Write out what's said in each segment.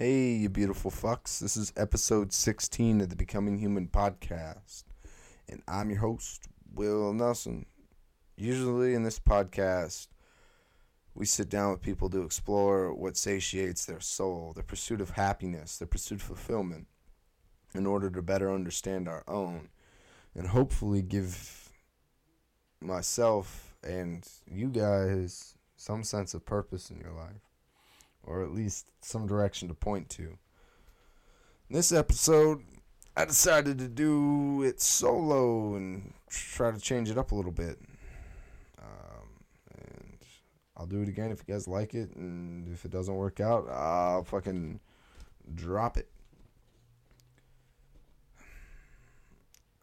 Hey, you beautiful fucks. This is episode 16 of the Becoming Human podcast. And I'm your host, Will Nelson. Usually in this podcast, we sit down with people to explore what satiates their soul, their pursuit of happiness, their pursuit of fulfillment, in order to better understand our own and hopefully give myself and you guys some sense of purpose in your life or at least some direction to point to. In this episode, I decided to do it solo and try to change it up a little bit. Um, and I'll do it again if you guys like it, and if it doesn't work out, I'll fucking drop it.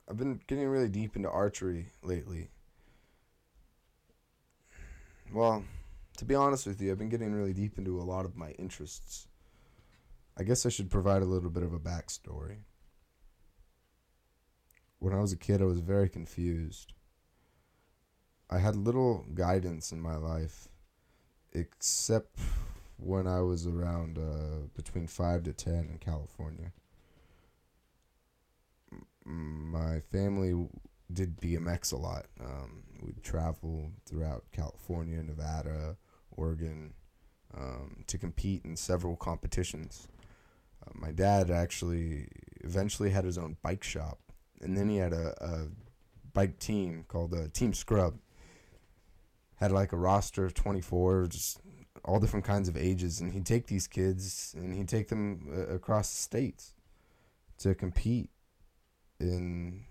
I've been getting really deep into archery lately. Well, to be honest with you, I've been getting really deep into a lot of my interests. I guess I should provide a little bit of a backstory. When I was a kid, I was very confused. I had little guidance in my life, except when I was around uh, between 5 to 10 in California. My family did BMX a lot. Um, we'd travel throughout California, Nevada, Oregon um, to compete in several competitions. Uh, my dad actually eventually had his own bike shop, and then he had a, a bike team called uh, Team Scrub. Had like a roster of 24, just all different kinds of ages, and he'd take these kids and he'd take them uh, across the states to compete in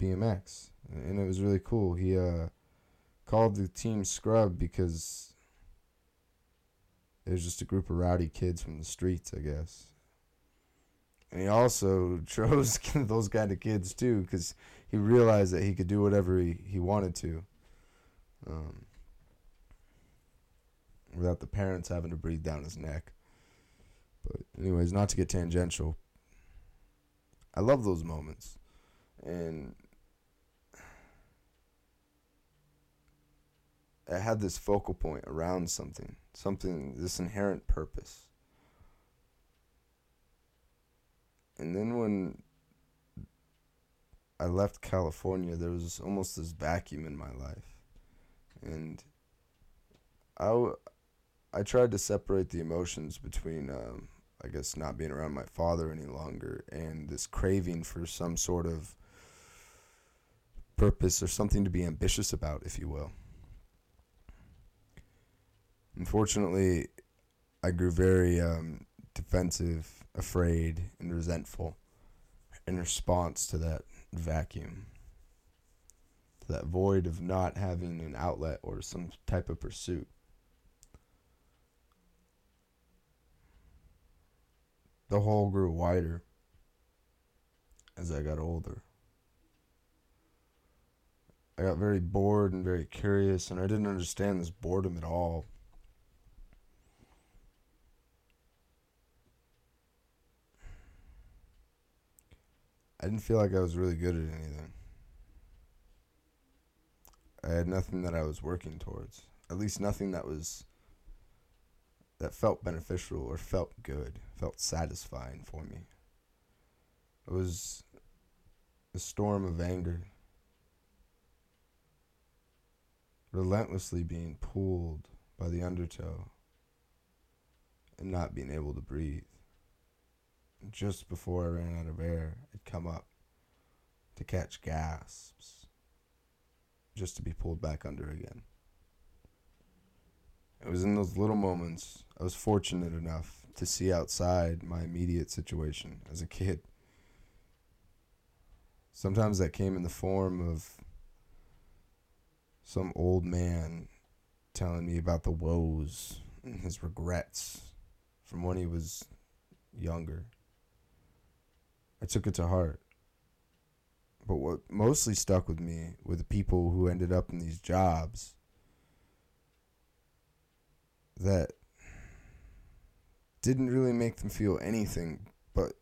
BMX, and it was really cool. He uh, called the team Scrub because it was just a group of rowdy kids from the streets, I guess. And he also chose those kind of kids too because he realized that he could do whatever he, he wanted to um, without the parents having to breathe down his neck. But, anyways, not to get tangential, I love those moments. And I had this focal point around something, something, this inherent purpose. And then when I left California, there was almost this vacuum in my life. And I, w- I tried to separate the emotions between, um, I guess, not being around my father any longer and this craving for some sort of purpose or something to be ambitious about, if you will. Unfortunately, I grew very um, defensive, afraid, and resentful in response to that vacuum, to that void of not having an outlet or some type of pursuit. The hole grew wider as I got older. I got very bored and very curious, and I didn't understand this boredom at all. I didn't feel like I was really good at anything. I had nothing that I was working towards. At least nothing that was that felt beneficial or felt good, felt satisfying for me. It was a storm of anger, relentlessly being pulled by the undertow and not being able to breathe just before I ran out of air, I'd come up to catch gasps just to be pulled back under again. It was in those little moments I was fortunate enough to see outside my immediate situation as a kid. Sometimes that came in the form of some old man telling me about the woes and his regrets from when he was younger. I took it to heart. But what mostly stuck with me were the people who ended up in these jobs that didn't really make them feel anything but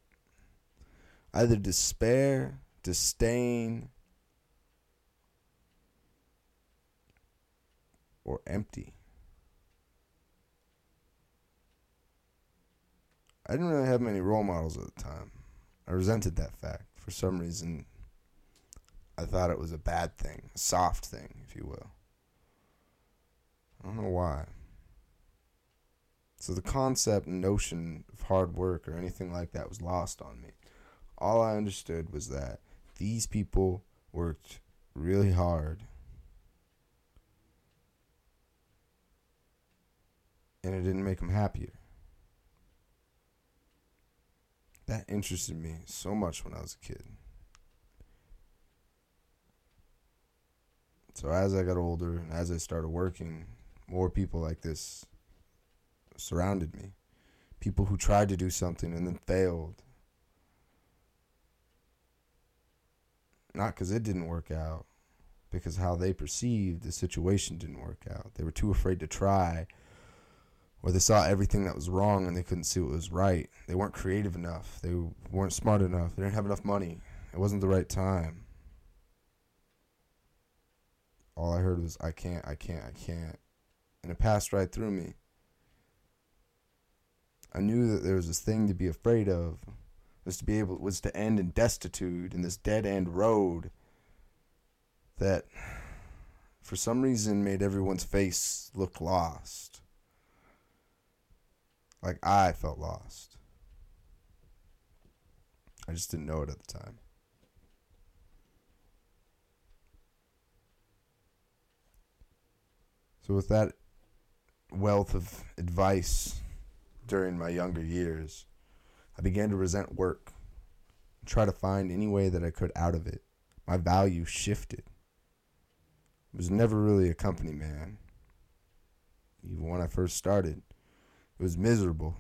either despair, disdain, or empty. I didn't really have many role models at the time. I resented that fact. For some reason, I thought it was a bad thing, a soft thing, if you will. I don't know why. So the concept notion of hard work or anything like that was lost on me. All I understood was that these people worked really hard. And it didn't make them happier. That interested me so much when I was a kid. So as I got older and as I started working, more people like this surrounded me. People who tried to do something and then failed. Not because it didn't work out, because how they perceived the situation didn't work out. They were too afraid to try, or they saw everything that was wrong and they couldn't see what was right. They weren't creative enough. They weren't smart enough. They didn't have enough money. It wasn't the right time all I heard was I can't, I can't, I can't. And it passed right through me. I knew that there was this thing to be afraid of, was to be able was to end in destitute in this dead end road that for some reason made everyone's face look lost. Like I felt lost. I just didn't know it at the time. So, with that wealth of advice during my younger years, I began to resent work, and try to find any way that I could out of it. My value shifted. I was never really a company man. Even when I first started, it was miserable,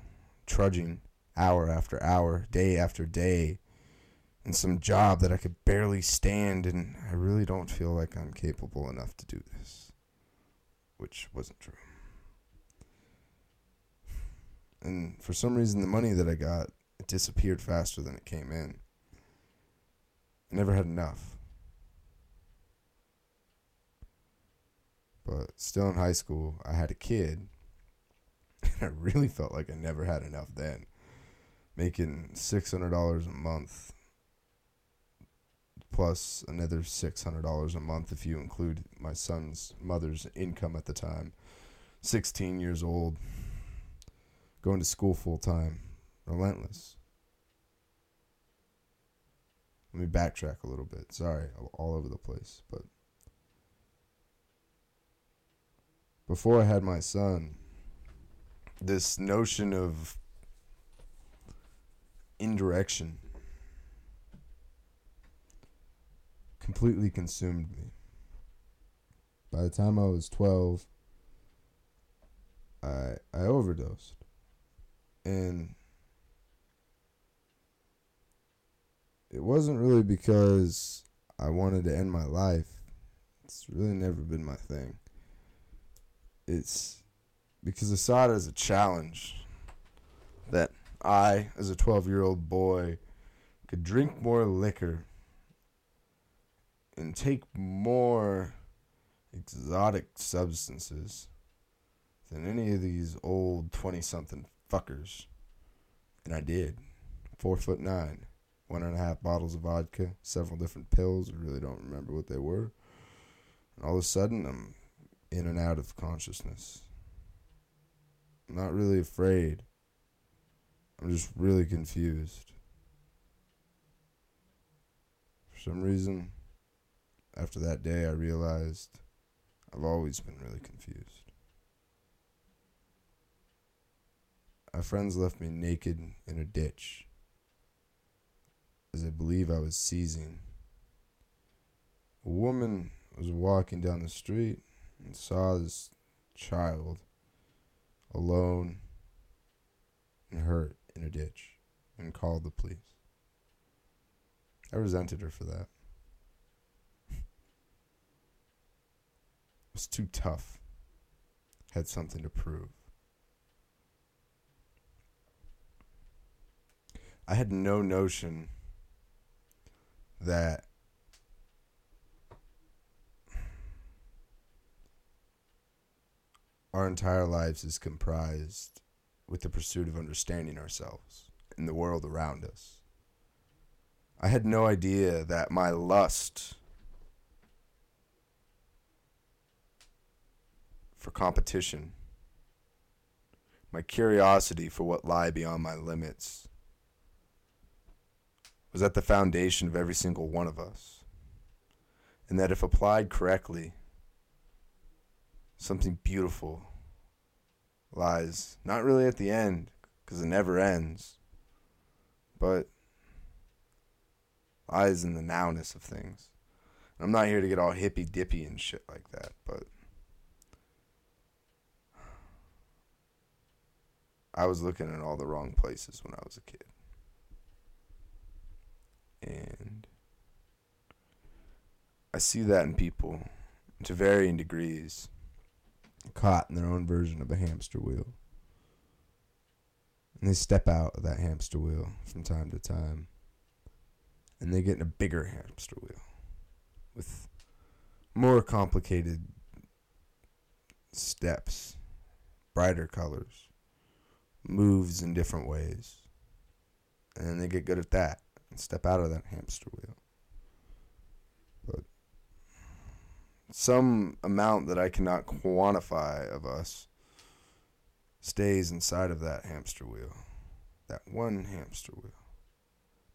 trudging hour after hour, day after day, in some job that I could barely stand, and I really don't feel like I'm capable enough to do this which wasn't true. And for some reason, the money that I got it disappeared faster than it came in. I never had enough. But still in high school, I had a kid. And I really felt like I never had enough then. Making $600 a month plus another $600 a month if you include my son's mother's income at the time. 16 years old, going to school full time, relentless. Let me backtrack a little bit. Sorry, all over the place, but before I had my son, this notion of indirection completely consumed me. By the time I was 12, I I overdosed. And it wasn't really because I wanted to end my life. It's really never been my thing. It's because I saw it as a challenge that I, as a 12 year old boy, could drink more liquor and take more exotic substances than any of these old 20 something fuckers. And I did. Four foot nine. One and a half bottles of vodka, several different pills. I really don't remember what they were. And all of a sudden, I'm in and out of consciousness. Not really afraid. I'm just really confused. For some reason, after that day, I realized I've always been really confused. My friends left me naked in a ditch as I believe I was seizing. A woman was walking down the street and saw this child alone and hurt in a ditch and called the police. I resented her for that. was too tough. Had something to prove. I had no notion that our entire lives is comprised with the pursuit of understanding ourselves and the world around us. I had no idea that my lust for competition, my curiosity for what lie beyond my limits, was at the foundation of every single one of us. And that if applied correctly, something beautiful lies not really at the end, because it never ends, but lies in the nowness of things. I'm not here to get all hippy dippy and shit like that, but I was looking in all the wrong places when I was a kid. And I see that in people to varying degrees, caught in their own version of a hamster wheel. And they step out of that hamster wheel from time to time. And they get in a bigger hamster wheel with more complicated steps, brighter colors, moves in different ways. And they get good at that and step out of that hamster wheel. Some amount that I cannot quantify of us stays inside of that hamster wheel. That one hamster wheel.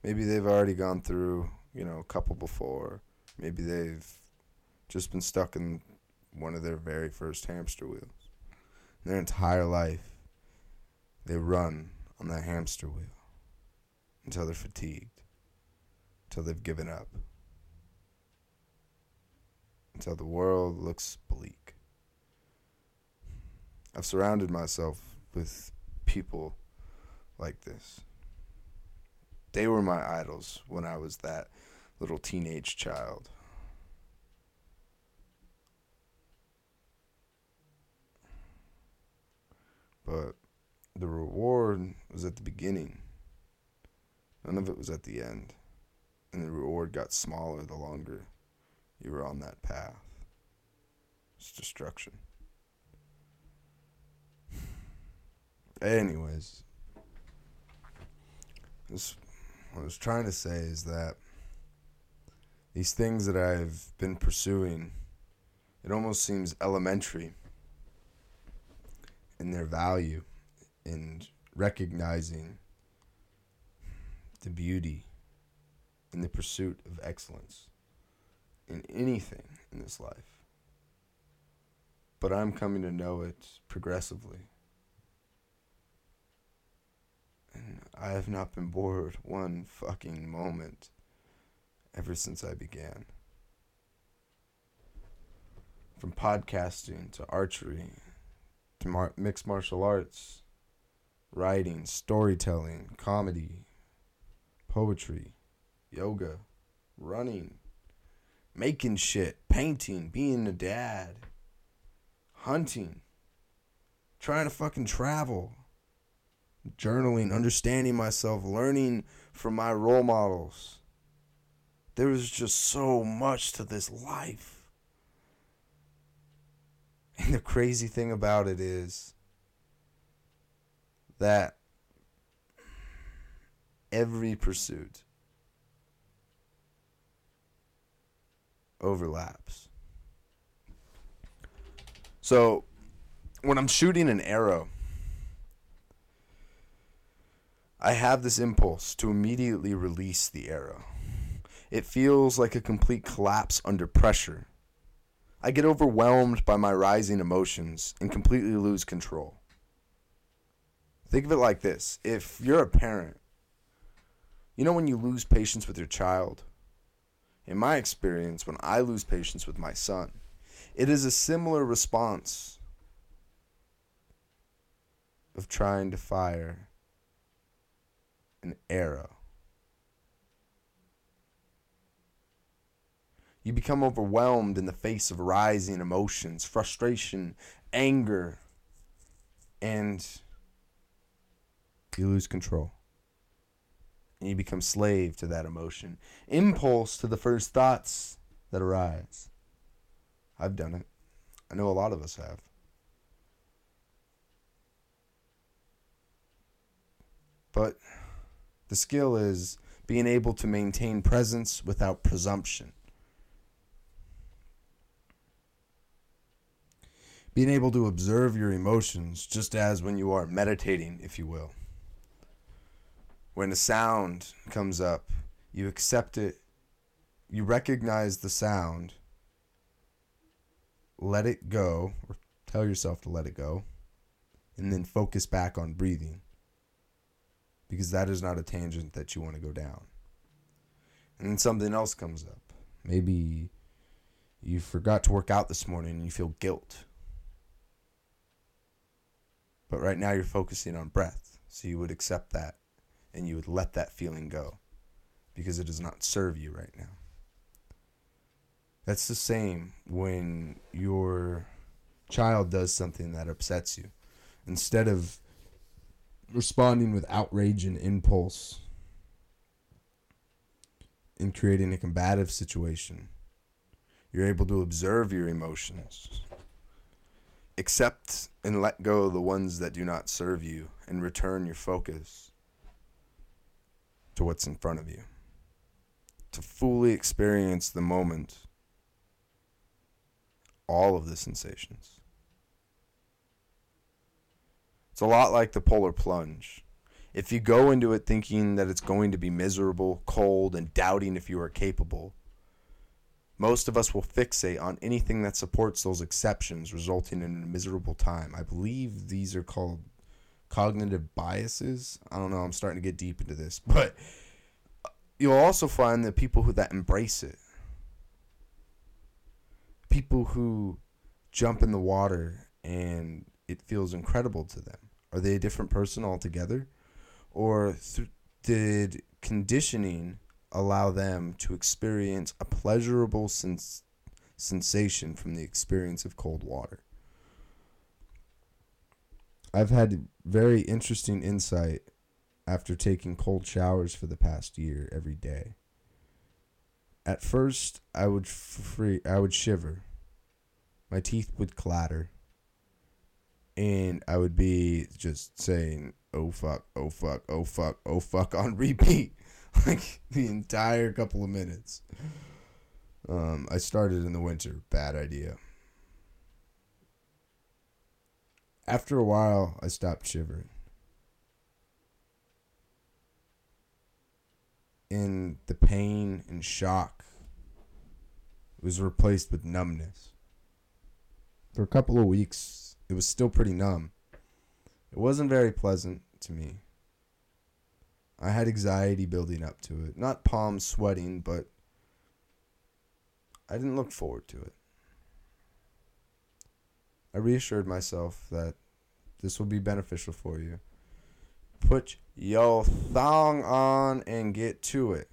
Maybe they've already gone through, you know, a couple before. Maybe they've just been stuck in one of their very first hamster wheels. Their entire life, they run on that hamster wheel until they're fatigued, until they've given up, until the world looks bleak. I've surrounded myself with people like this. They were my idols when I was that little teenage child. But the reward was at the beginning. None of it was at the end. And the reward got smaller the longer you were on that path. It's destruction. Anyways, this, what I was trying to say is that these things that I've been pursuing, it almost seems elementary in their value and recognizing the beauty in the pursuit of excellence in anything in this life. But I'm coming to know it progressively. And I have not been bored one fucking moment ever since I began. From podcasting to archery to mar- mixed martial arts, writing, storytelling, comedy, poetry, yoga, running, making shit, painting, being a dad, hunting, trying to fucking travel, journaling, understanding myself, learning from my role models. There was just so much to this life. And the crazy thing about it is that every pursuit overlaps. So when I'm shooting an arrow, I have this impulse to immediately release the arrow. It feels like a complete collapse under pressure I get overwhelmed by my rising emotions and completely lose control. Think of it like this if you're a parent, you know when you lose patience with your child? In my experience, when I lose patience with my son, it is a similar response of trying to fire an arrow. You become overwhelmed in the face of rising emotions, frustration, anger, and you lose control. And you become slave to that emotion, impulse to the first thoughts that arise. I've done it. I know a lot of us have. but the skill is being able to maintain presence without presumption. Being able to observe your emotions just as when you are meditating, if you will. When a sound comes up, you accept it, you recognize the sound, let it go, or tell yourself to let it go, and then focus back on breathing because that is not a tangent that you want to go down. And then something else comes up. Maybe you forgot to work out this morning and you feel guilt. But right now you're focusing on breath. So you would accept that and you would let that feeling go because it does not serve you right now. That's the same when your child does something that upsets you. Instead of responding with outrage and impulse in creating a combative situation. You're able to observe your emotions, accept and let go the ones that do not serve you, and return your focus to what's in front of you. To fully experience the moment, all of the sensations. It's a lot like the polar plunge. If you go into it thinking that it's going to be miserable, cold, and doubting if you are capable, most of us will fixate on anything that supports those exceptions, resulting in a miserable time. I believe these are called cognitive biases. I don't know, I'm starting to get deep into this, but you'll also find that people who that embrace it, people who jump in the water and it feels incredible to them are they a different person altogether? Or th- did conditioning allow them to experience a pleasurable sens- sensation from the experience of cold water? I've had very interesting insight after taking cold showers for the past year every day. At first, I would free, I would shiver. My teeth would clatter and I would be just saying, "Oh fuck, oh fuck, oh fuck, oh fuck" on repeat, like the entire couple of minutes. Um, I started in the winter. Bad idea. After a while, I stopped shivering. And the pain and shock was replaced with numbness. For a couple of weeks, it was still pretty numb. It wasn't very pleasant to me. I had anxiety building up to it. Not palms sweating, but I didn't look forward to it. I reassured myself that this will be beneficial for you. Put your thong on and get to it.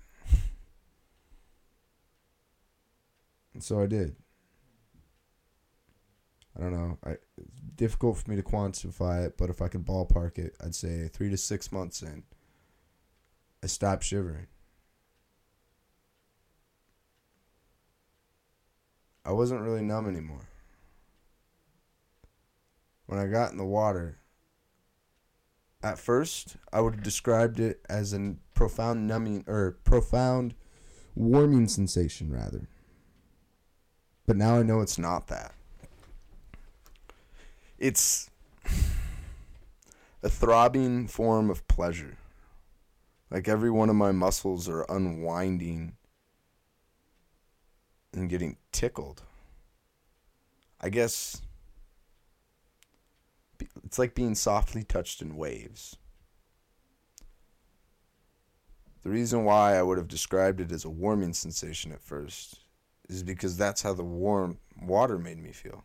And so I did. I don't know. I it's difficult for me to quantify it, but if I could ballpark it, I'd say three to six months in, I stopped shivering. I wasn't really numb anymore. When I got in the water, at first I would have described it as a profound numbing or profound warming sensation rather. But now I know it's not that it's a throbbing form of pleasure. Like every one of my muscles are unwinding and getting tickled. I guess it's like being softly touched in waves. The reason why I would have described it as a warming sensation at first is because that's how the warm water made me feel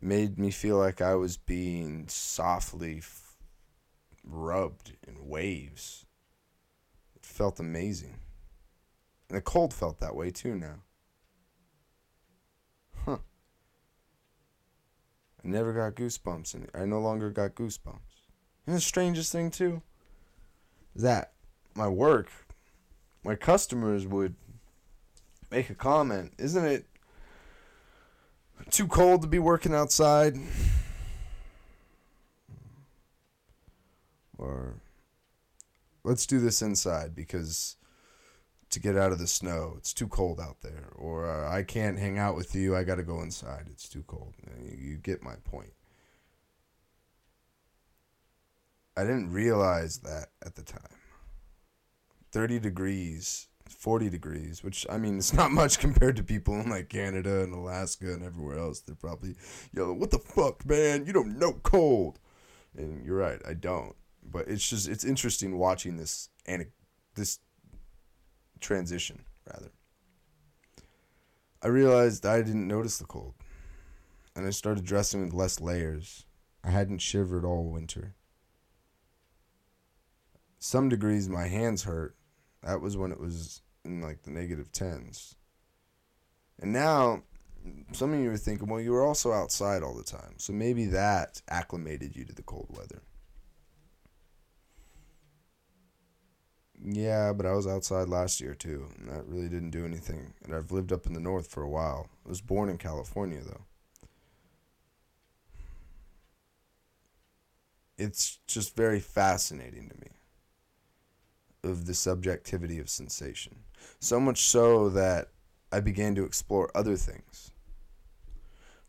made me feel like I was being softly f- rubbed in waves. It felt amazing. And the cold felt that way too now. Huh. I never got goosebumps and I no longer got goosebumps. And the strangest thing too is that my work, my customers would make a comment, isn't it too cold to be working outside. Or let's do this inside because to get out of the snow, it's too cold out there. Or uh, I can't hang out with you. I got to go inside. It's too cold. You, you get my point. I didn't realize that at the time. 30 degrees, 40 degrees, which I mean, it's not much compared to people in like Canada and Alaska and everywhere else. They're probably yelling, What the fuck, man? You don't know cold. And you're right, I don't. But it's just, it's interesting watching this and this transition, rather. I realized I didn't notice the cold. And I started dressing with less layers. I hadn't shivered all winter. Some degrees my hands hurt. That was when it was in like the negative tens. And now, some of you are thinking, well, you were also outside all the time. So maybe that acclimated you to the cold weather. Yeah, but I was outside last year too, and that really didn't do anything. And I've lived up in the north for a while. I was born in California though. It's just very fascinating to me of the subjectivity of sensation. So much so that I began to explore other things.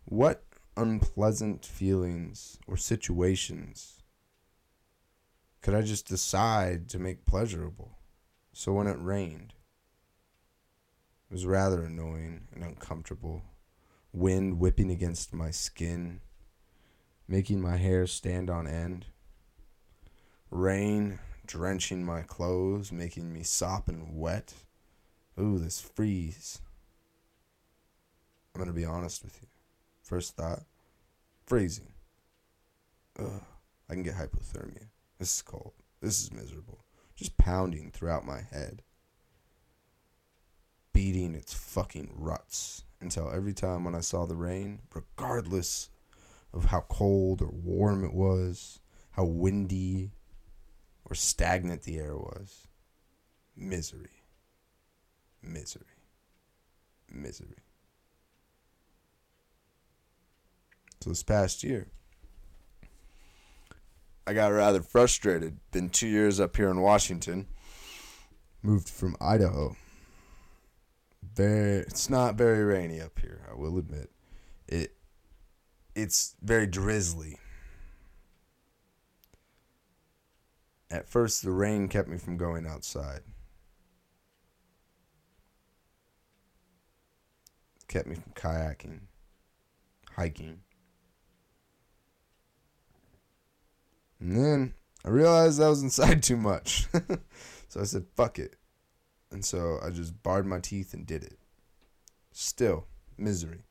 What unpleasant feelings or situations could I just decide to make pleasurable? So when it rained, it was rather annoying and uncomfortable. Wind whipping against my skin, making my hair stand on end. Rain drenching my clothes, making me sopping wet. Ooh, this freeze. I'm going to be honest with you. First thought freezing. Ugh, I can get hypothermia. This is cold. This is miserable. Just pounding throughout my head. Beating its fucking ruts until every time when I saw the rain, regardless of how cold or warm it was, how windy or stagnant the air was, misery, misery, misery. So this past year, I got rather frustrated. Been two years up here in Washington. Moved from Idaho. Very, it's not very rainy up here. I will admit, it. It's very drizzly. At first, the rain kept me from going outside. kept me from kayaking, hiking. And then I realized I was inside too much. so I said, fuck it. And so I just barred my teeth and did it. Still, misery.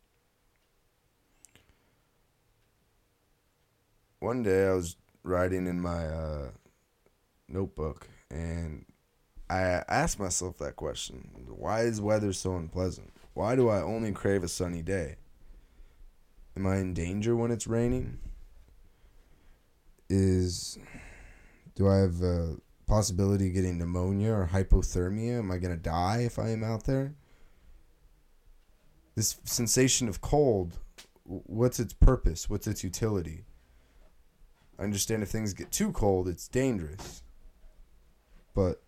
One day I was writing in my uh, notebook and I asked myself that question Why is weather so unpleasant? Why do I only crave a sunny day? Am I in danger when it's raining? Is do I have a possibility of getting pneumonia or hypothermia? Am I going to die if I am out there? This sensation of cold, what's its purpose? What's its utility? I understand if things get too cold, it's dangerous. But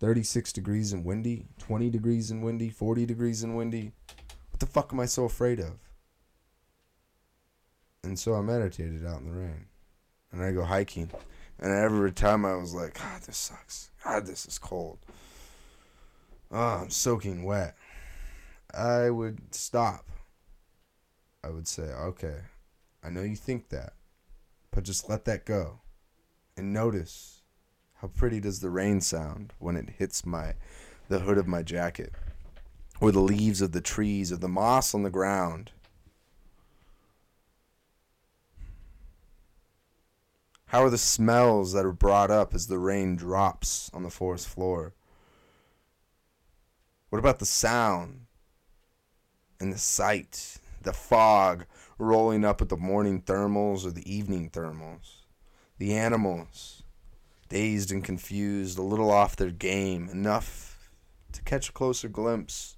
36 degrees and windy, 20 degrees and windy, 40 degrees and windy, what the fuck am I so afraid of? And so I meditated out in the rain and I go hiking. And every time I was like, God, this sucks. God, this is cold. Oh, I'm soaking wet. I would stop. I would say, okay, I know you think that, but just let that go. And notice how pretty does the rain sound when it hits my the hood of my jacket or the leaves of the trees or the moss on the ground How are the smells that are brought up as the rain drops on the forest floor? What about the sound and the sight, the fog rolling up at the morning thermals or the evening thermals? The animals, dazed and confused, a little off their game, enough to catch a closer glimpse.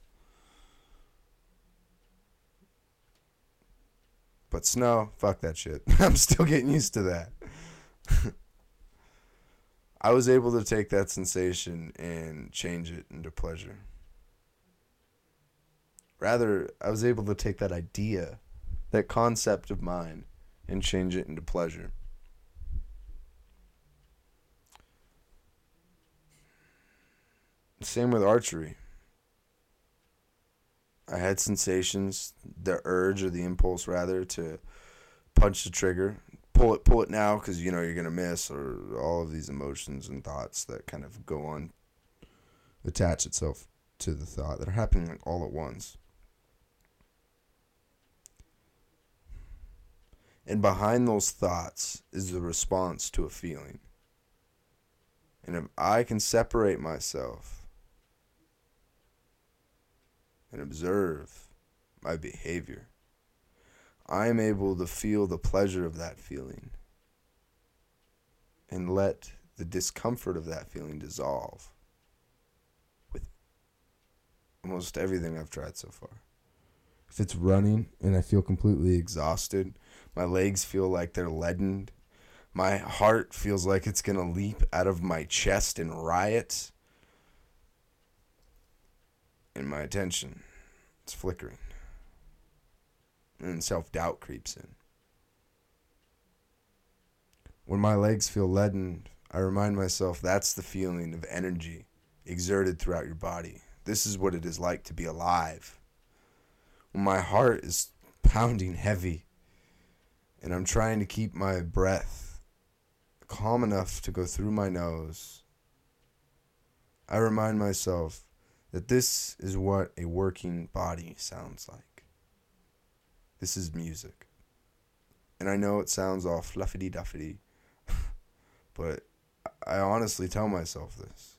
But snow, fuck that shit. I'm still getting used to that. I was able to take that sensation and change it into pleasure. Rather, I was able to take that idea, that concept of mine, and change it into pleasure. Same with archery. I had sensations, the urge or the impulse rather to punch the trigger, pull it, pull it now because you know you're gonna miss, or all of these emotions and thoughts that kind of go on, attach itself to the thought that are happening like all at once. And behind those thoughts is the response to a feeling. And if I can separate myself and observe my behavior, I am able to feel the pleasure of that feeling and let the discomfort of that feeling dissolve with almost everything I've tried so far. If it's running and I feel completely exhausted, my legs feel like they're leadened, my heart feels like it's going to leap out of my chest in riot, and my attention is flickering and self doubt creeps in. When my legs feel leaden, I remind myself that's the feeling of energy exerted throughout your body. This is what it is like to be alive. When my heart is pounding heavy and I'm trying to keep my breath calm enough to go through my nose, I remind myself that this is what a working body sounds like. This is music. And I know it sounds all fluffy duffy, but I honestly tell myself this.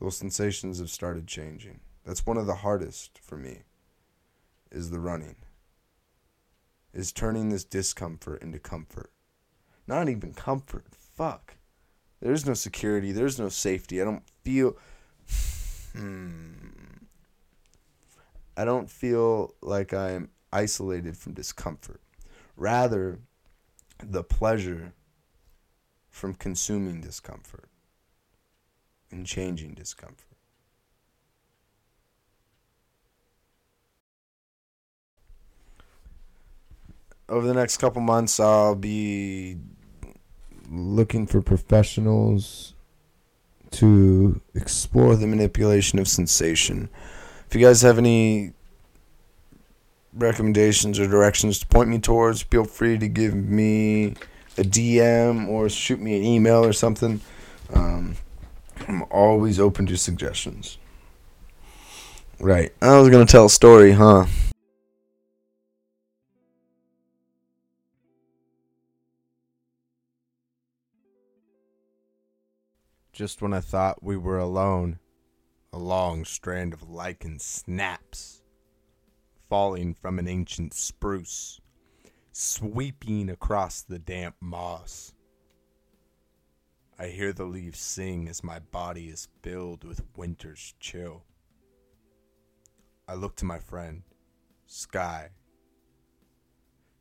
Those sensations have started changing. That's one of the hardest for me is the running. Is turning this discomfort into comfort. Not even comfort. Fuck. There's no security, there's no safety. I don't feel Hmm. I don't feel like I'm isolated from discomfort. Rather, the pleasure from consuming discomfort and changing discomfort. Over the next couple months, I'll be looking for professionals to explore the manipulation of sensation. If you guys have any recommendations or directions to point me towards, feel free to give me a DM or shoot me an email or something. Um, I'm always open to suggestions. Right. I was going to tell a story, huh? Just when I thought we were alone, a long strand of lichen snaps, falling from an ancient spruce, sweeping across the damp moss. I hear the leaves sing as my body is filled with winter's chill. I look to my friend, Sky.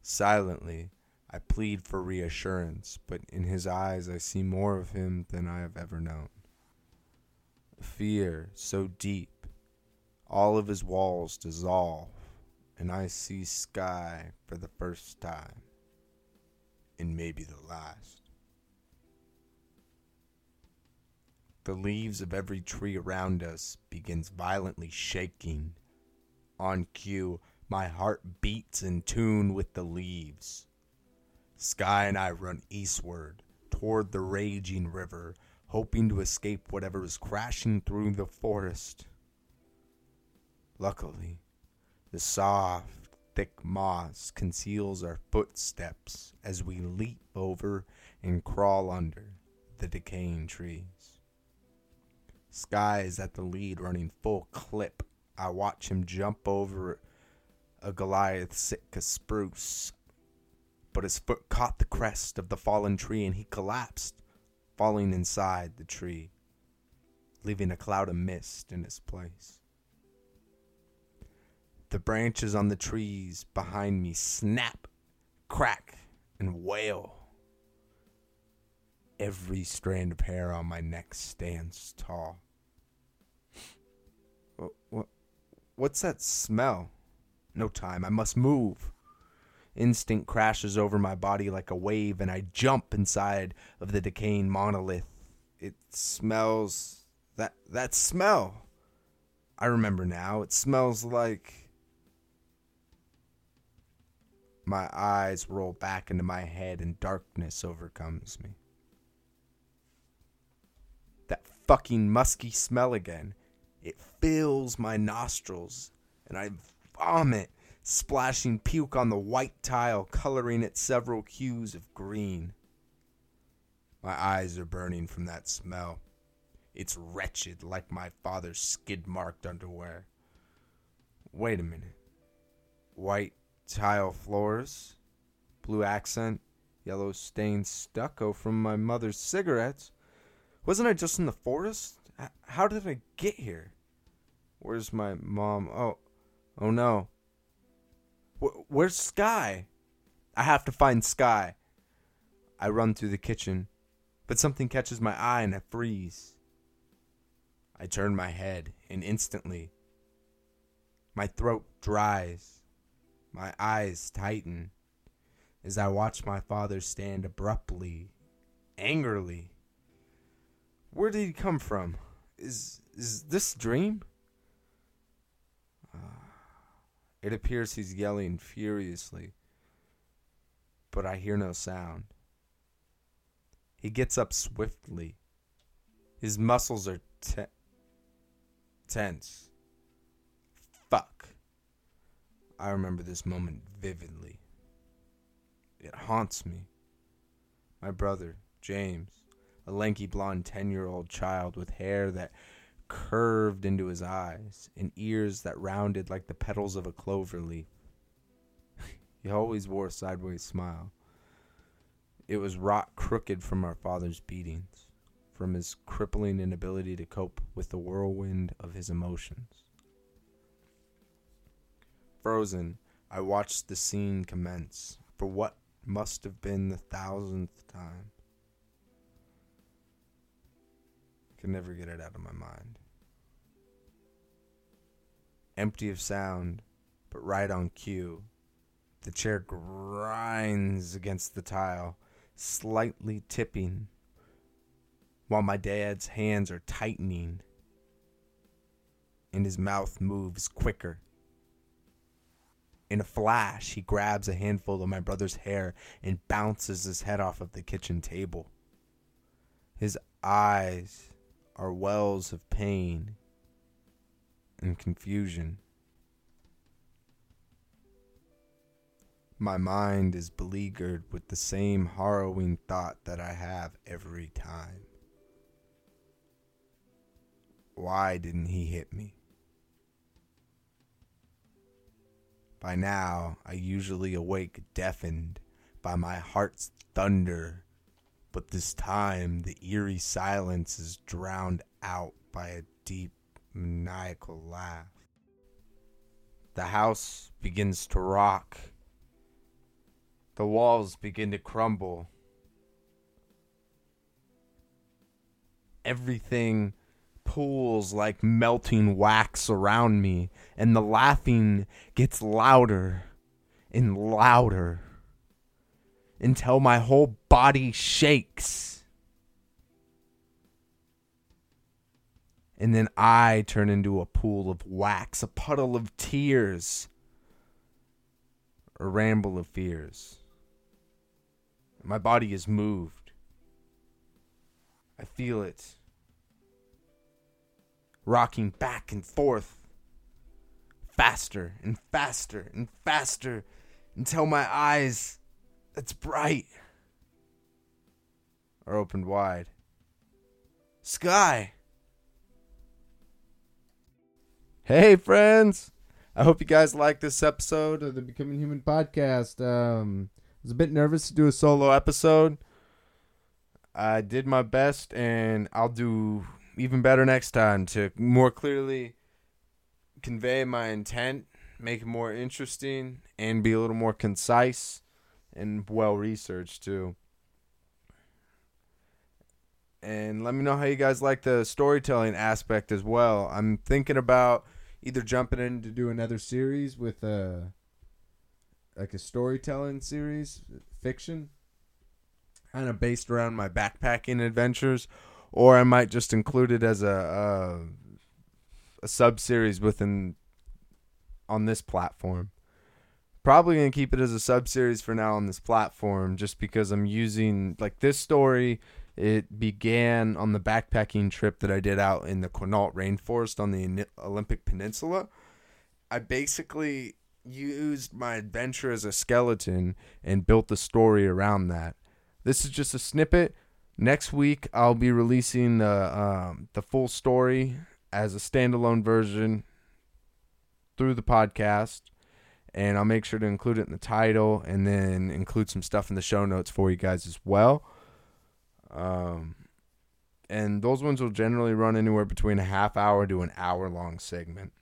Silently, I plead for reassurance, but in his eyes I see more of him than I have ever known. Fear so deep, all of his walls dissolve, and I see sky for the first time, and maybe the last. The leaves of every tree around us begins violently shaking. On cue, my heart beats in tune with the leaves. Sky and I run eastward toward the raging river, hoping to escape whatever is crashing through the forest. Luckily, the soft, thick moss conceals our footsteps as we leap over and crawl under the decaying trees. Sky is at the lead, running full clip. I watch him jump over a Goliath Sitka spruce but his foot caught the crest of the fallen tree and he collapsed, falling inside the tree, leaving a cloud of mist in his place. The branches on the trees behind me snap, crack, and wail. Every strand of hair on my neck stands tall. What, what, what's that smell? No time, I must move. Instinct crashes over my body like a wave, and I jump inside of the decaying monolith. It smells that that smell. I remember now. It smells like my eyes roll back into my head and darkness overcomes me. That fucking musky smell again. It fills my nostrils and I vomit, splashing puke on the white tile, coloring it several hues of green. My eyes are burning from that smell. It's wretched, like my father's skid marked underwear. Wait a minute. White tile floors, blue accent, yellow stained stucco from my mother's cigarettes. Wasn't I just in the forest? How did I get here? Where's my mom? Oh, oh no. Where's Sky? I have to find Sky. I run through the kitchen, but something catches my eye and I freeze. I turn my head, and instantly my throat dries, my eyes tighten as I watch my father stand abruptly, angrily. Where did he come from? Is is this dream? Uh, it appears he's yelling furiously, but I hear no sound. He gets up swiftly. His muscles are tense tense. Fuck. I remember this moment vividly. It haunts me. My brother, James, a lanky blonde 10 year old child with hair that curved into his eyes and ears that rounded like the petals of a clover leaf. he always wore a sideways smile. It was wrought crooked from our father's beatings from his crippling inability to cope with the whirlwind of his emotions. Frozen, I watched the scene commence for what must have been the thousandth time. Could never get it out of my mind. Empty of sound, but right on cue, the chair grinds against the tile, slightly tipping while my dad's hands are tightening and his mouth moves quicker. In a flash, he grabs a handful of my brother's hair and bounces his head off of the kitchen table. His eyes are wells of pain and confusion. My mind is beleaguered with the same harrowing thought that I have every time. Why didn't he hit me? By now, I usually awake deafened by my heart's thunder, but this time the eerie silence is drowned out by a deep, maniacal laugh. The house begins to rock. The walls begin to crumble. Everything pools like melting wax around me, and the laughing gets louder and louder until my whole body shakes. And then I turn into a pool of wax, a puddle of tears, a ramble of fears. My body is moved. I feel it rocking back and forth, faster and faster and faster until my eyes, that's bright, are opened wide. Sky! Hey, friends! I hope you guys like this episode of the Becoming Human podcast. Um, I was a bit nervous to do a solo episode. I did my best, and I'll do even better next time to more clearly convey my intent, make it more interesting, and be a little more concise and well researched too. And let me know how you guys like the storytelling aspect as well. I'm thinking about either jumping in to do another series with a like a storytelling series, fiction, kind of based around my backpacking adventures, or I might just include it as a a, a sub series within on this platform. Probably gonna keep it as a sub series for now on this platform, just because I'm using like this story. It began on the backpacking trip that I did out in the Quinault Rainforest on the Olympic Peninsula. I basically used my adventure as a skeleton and built the story around that. This is just a snippet. Next week I'll be releasing the um, the full story as a standalone version through the podcast and I'll make sure to include it in the title and then include some stuff in the show notes for you guys as well. Um, and those ones will generally run anywhere between a half hour to an hour long segment.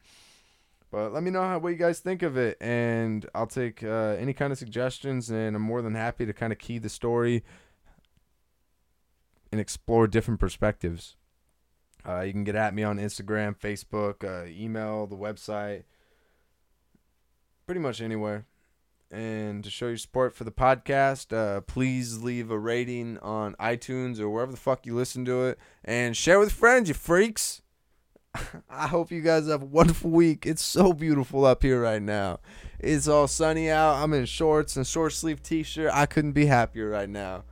But let me know how, what you guys think of it, and I'll take uh, any kind of suggestions, and I'm more than happy to kind of key the story and explore different perspectives. Uh, you can get at me on Instagram, Facebook, uh, email, the website, pretty much anywhere. And to show your support for the podcast, uh, please leave a rating on iTunes or wherever the fuck you listen to it, and share with friends, you freaks. I hope you guys have a wonderful week. It's so beautiful up here right now. It's all sunny out. I'm in shorts and short sleeve t shirt. I couldn't be happier right now.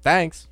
Thanks.